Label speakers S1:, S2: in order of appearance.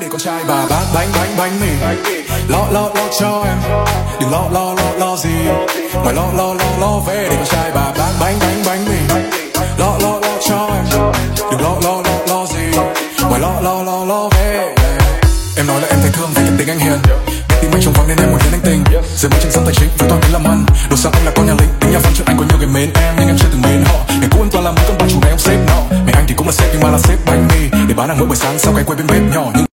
S1: Để con trai bà bán bánh bánh bánh mì. Lo lo lo cho em. Đừng lo lo lo lo gì. Ngoài lo lo lo lo về để con trai bà bán bánh bánh bánh mì. Lo lo lo cho em. Đừng lo lo lo lo gì. Ngoài lo lo lo lo về. Em nói là em thấy thương vì cái tính anh hiền. Biết tim anh trống vắng nên em muốn khiến anh tình. Giờ mới chân sống tài chính với toàn tính làm ăn. Đồ sang anh là con nhà lính, Tính nhà văn chuyện anh có nhiều người mến em. Nhưng em chưa từng mến họ. Ngày cũ anh toàn là một con bà chủ này ông sếp nọ. Mẹ anh thì cũng là sếp, nhưng mà là sếp bánh mì. Để bán hàng mỗi buổi sáng sau cái quay bên bếp nhỏ. Nhưng